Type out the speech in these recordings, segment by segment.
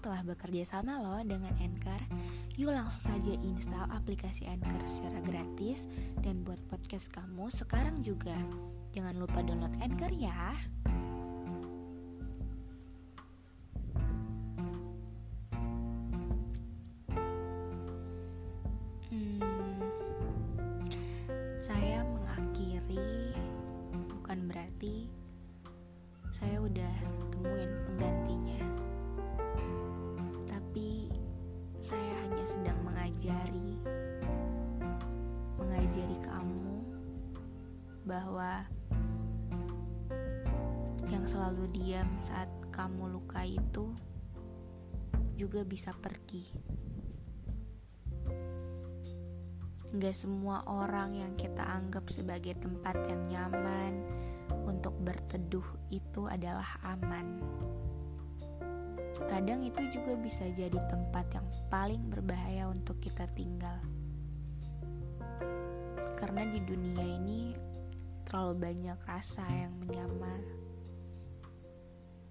telah bekerja sama loh dengan Anchor Yuk langsung saja install aplikasi Anchor secara gratis Dan buat podcast kamu sekarang juga. Jangan lupa download Anchor ya. Hmm, saya mengakhiri bukan berarti saya udah temuin sedang mengajari mengajari kamu bahwa yang selalu diam saat kamu luka itu juga bisa pergi. Gak semua orang yang kita anggap sebagai tempat yang nyaman untuk berteduh itu adalah aman. Kadang itu juga bisa jadi tempat yang paling berbahaya untuk kita tinggal. Karena di dunia ini terlalu banyak rasa yang menyamar.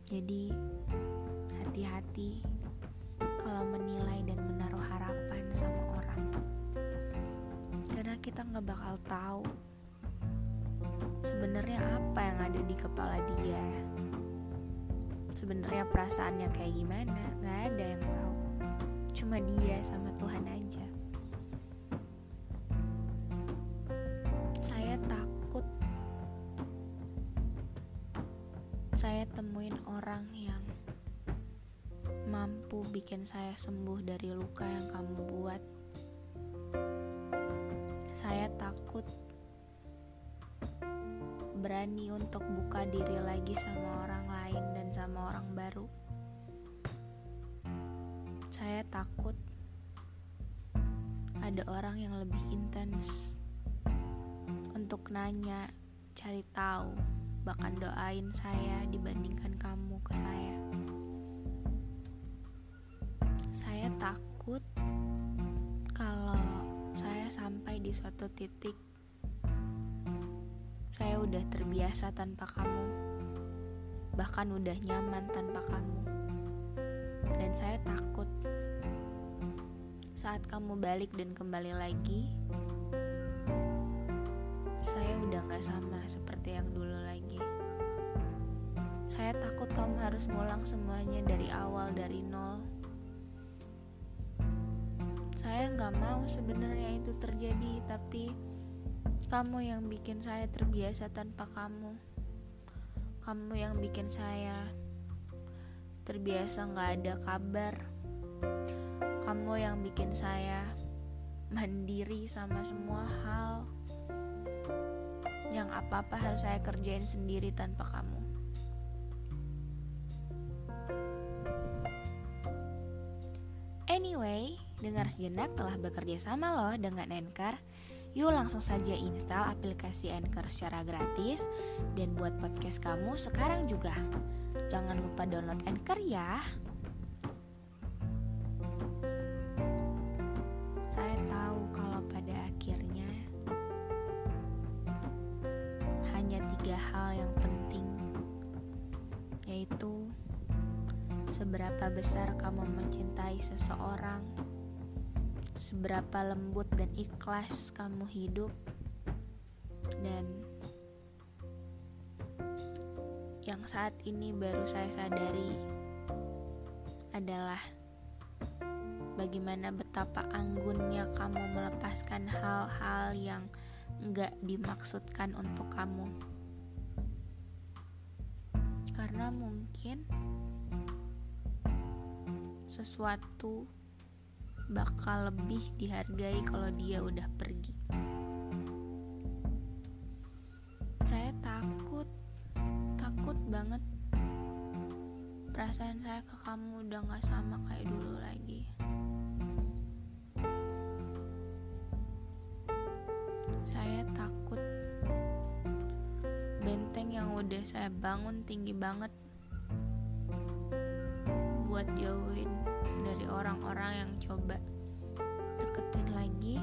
Jadi hati-hati kalau menilai dan menaruh harapan sama orang karena kita nggak bakal tahu sebenarnya apa yang ada di kepala dia sebenarnya perasaannya kayak gimana? Nggak ada yang tahu. Cuma dia sama Tuhan aja. Saya takut. Saya temuin orang yang mampu bikin saya sembuh dari luka yang kamu buat. Saya takut berani untuk buka diri lagi sama orang lain sama orang baru. Saya takut ada orang yang lebih intens untuk nanya, cari tahu, bahkan doain saya dibandingkan kamu ke saya. Saya takut kalau saya sampai di suatu titik saya udah terbiasa tanpa kamu bahkan udah nyaman tanpa kamu. Dan saya takut. Saat kamu balik dan kembali lagi saya udah gak sama seperti yang dulu lagi. Saya takut kamu harus ngulang semuanya dari awal dari nol. Saya nggak mau sebenarnya itu terjadi tapi kamu yang bikin saya terbiasa tanpa kamu kamu yang bikin saya terbiasa nggak ada kabar kamu yang bikin saya mandiri sama semua hal yang apa-apa harus saya kerjain sendiri tanpa kamu Anyway, dengar sejenak telah bekerja sama loh dengan Anchor. Yuk langsung saja install aplikasi Anchor secara gratis dan buat podcast kamu sekarang juga. Jangan lupa download Anchor ya. Saya tahu kalau pada akhirnya hanya tiga hal yang penting, yaitu seberapa besar kamu mencintai seseorang, seberapa lembut dan ikhlas kamu hidup, dan yang saat ini baru saya sadari adalah bagaimana betapa anggunnya kamu melepaskan hal-hal yang nggak dimaksudkan untuk kamu. Karena mungkin sesuatu bakal lebih dihargai kalau dia udah pergi. Saya takut, takut banget. Perasaan saya ke kamu udah gak sama kayak dulu lagi. Saya takut benteng yang udah saya bangun tinggi banget buat jauhin dari orang-orang yang coba deketin lagi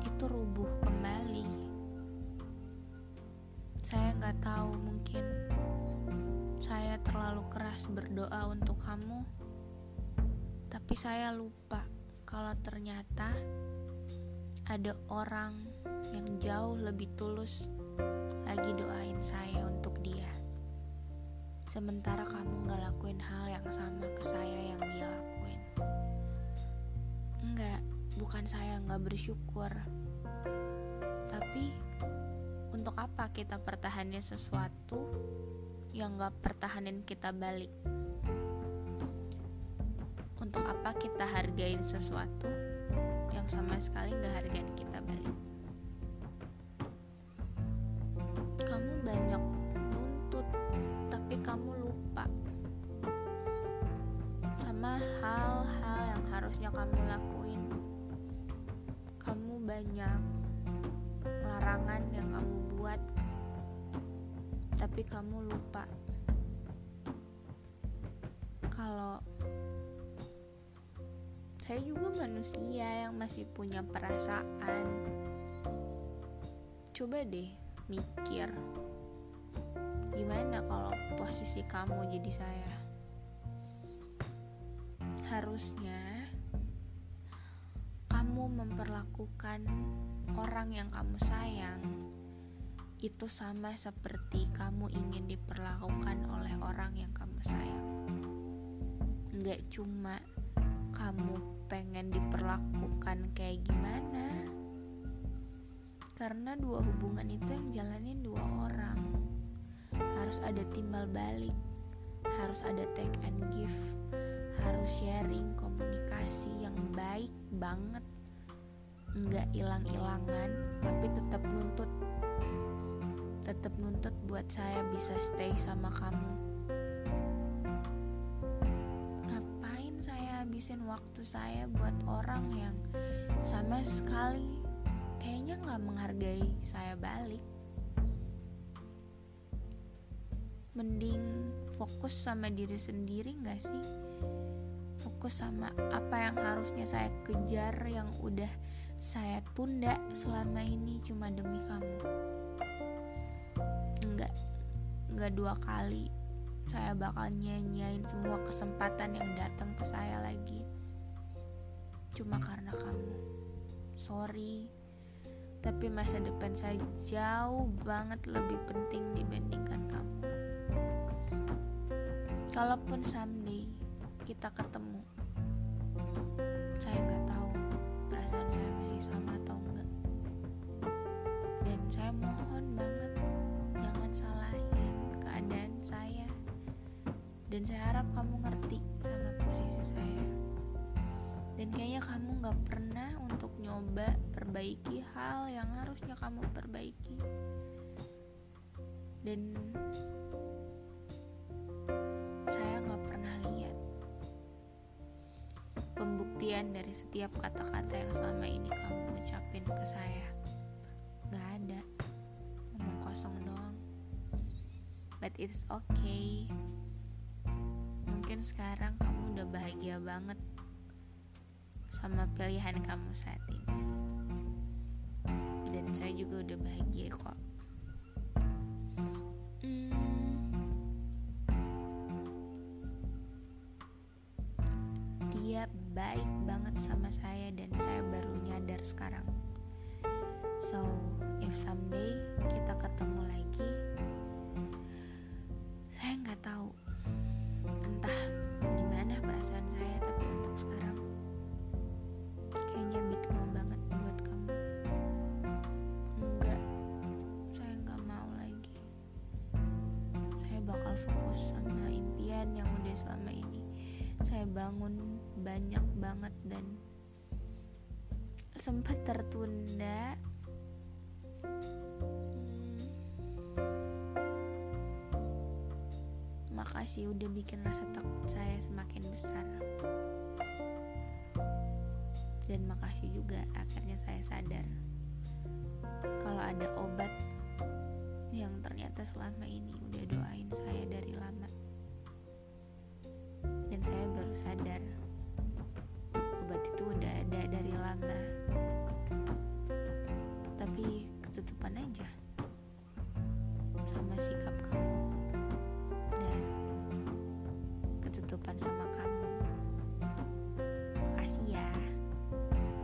itu rubuh kembali. Saya nggak tahu mungkin saya terlalu keras berdoa untuk kamu tapi saya lupa kalau ternyata ada orang yang jauh lebih tulus lagi doain saya untuk dia. Sementara kamu gak lakuin hal yang bukan saya gak bersyukur. Tapi, untuk apa kita pertahanin sesuatu yang gak pertahanin kita balik? Untuk apa kita hargain sesuatu yang sama sekali gak hargain kita balik? Kamu banyak kamu lupa sama hal-hal yang harusnya. Kamu banyak larangan yang kamu buat, tapi kamu lupa kalau saya juga manusia yang masih punya perasaan. Coba deh mikir Gimana kalau posisi kamu jadi saya? Harusnya memperlakukan orang yang kamu sayang itu sama seperti kamu ingin diperlakukan oleh orang yang kamu sayang. Enggak cuma kamu pengen diperlakukan kayak gimana, karena dua hubungan itu yang jalanin dua orang harus ada timbal balik harus ada take and give harus sharing komunikasi yang baik banget nggak hilang-hilangan tapi tetap nuntut. Tetap nuntut buat saya bisa stay sama kamu. Ngapain saya habisin waktu saya buat orang yang sama sekali kayaknya nggak menghargai saya balik? Mending fokus sama diri sendiri gak sih? Fokus sama apa yang harusnya saya kejar yang udah saya tunda selama ini cuma demi kamu. Enggak enggak dua kali saya bakal nyanyain semua kesempatan yang datang ke saya lagi. Cuma karena kamu. Sorry tapi masa depan saya jauh banget lebih penting dibandingkan kamu. Kalaupun someday kita ketemu saya nggak tahu perasaan saya dan saya harap kamu ngerti sama posisi saya. Dan kayaknya kamu nggak pernah untuk nyoba perbaiki hal yang harusnya kamu perbaiki. Dan pembuktian dari setiap kata-kata yang selama ini kamu ucapin ke saya. Gak ada. Ngomong kosong doang. But it's okay Mungkin sekarang kamu udah bahagia banget Sama pilihan kamu saat ini. Dan saya juga udah bahagia kok. Baik banget sama saya dan saya baru nyadar sekarang. So, if someday kita ketemu lagi, bangun banyak banget dan sempat tertunda Hmm. makasih udah bikin rasa takut saya semakin besar dan makasih juga akhirnya saya sadar kalau ada obat yang ternyata selama ini sadar. Obat itu udah ada dari lama. Tapi ketutupan aja. Sama sikap kamu. Dan ketutupan sama kamu. Makasih ya.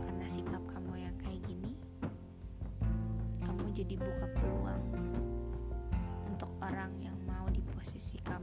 Karena sikap kamu yang kayak gini kamu jadi buka peluang untuk orang yang mau di posisi kamu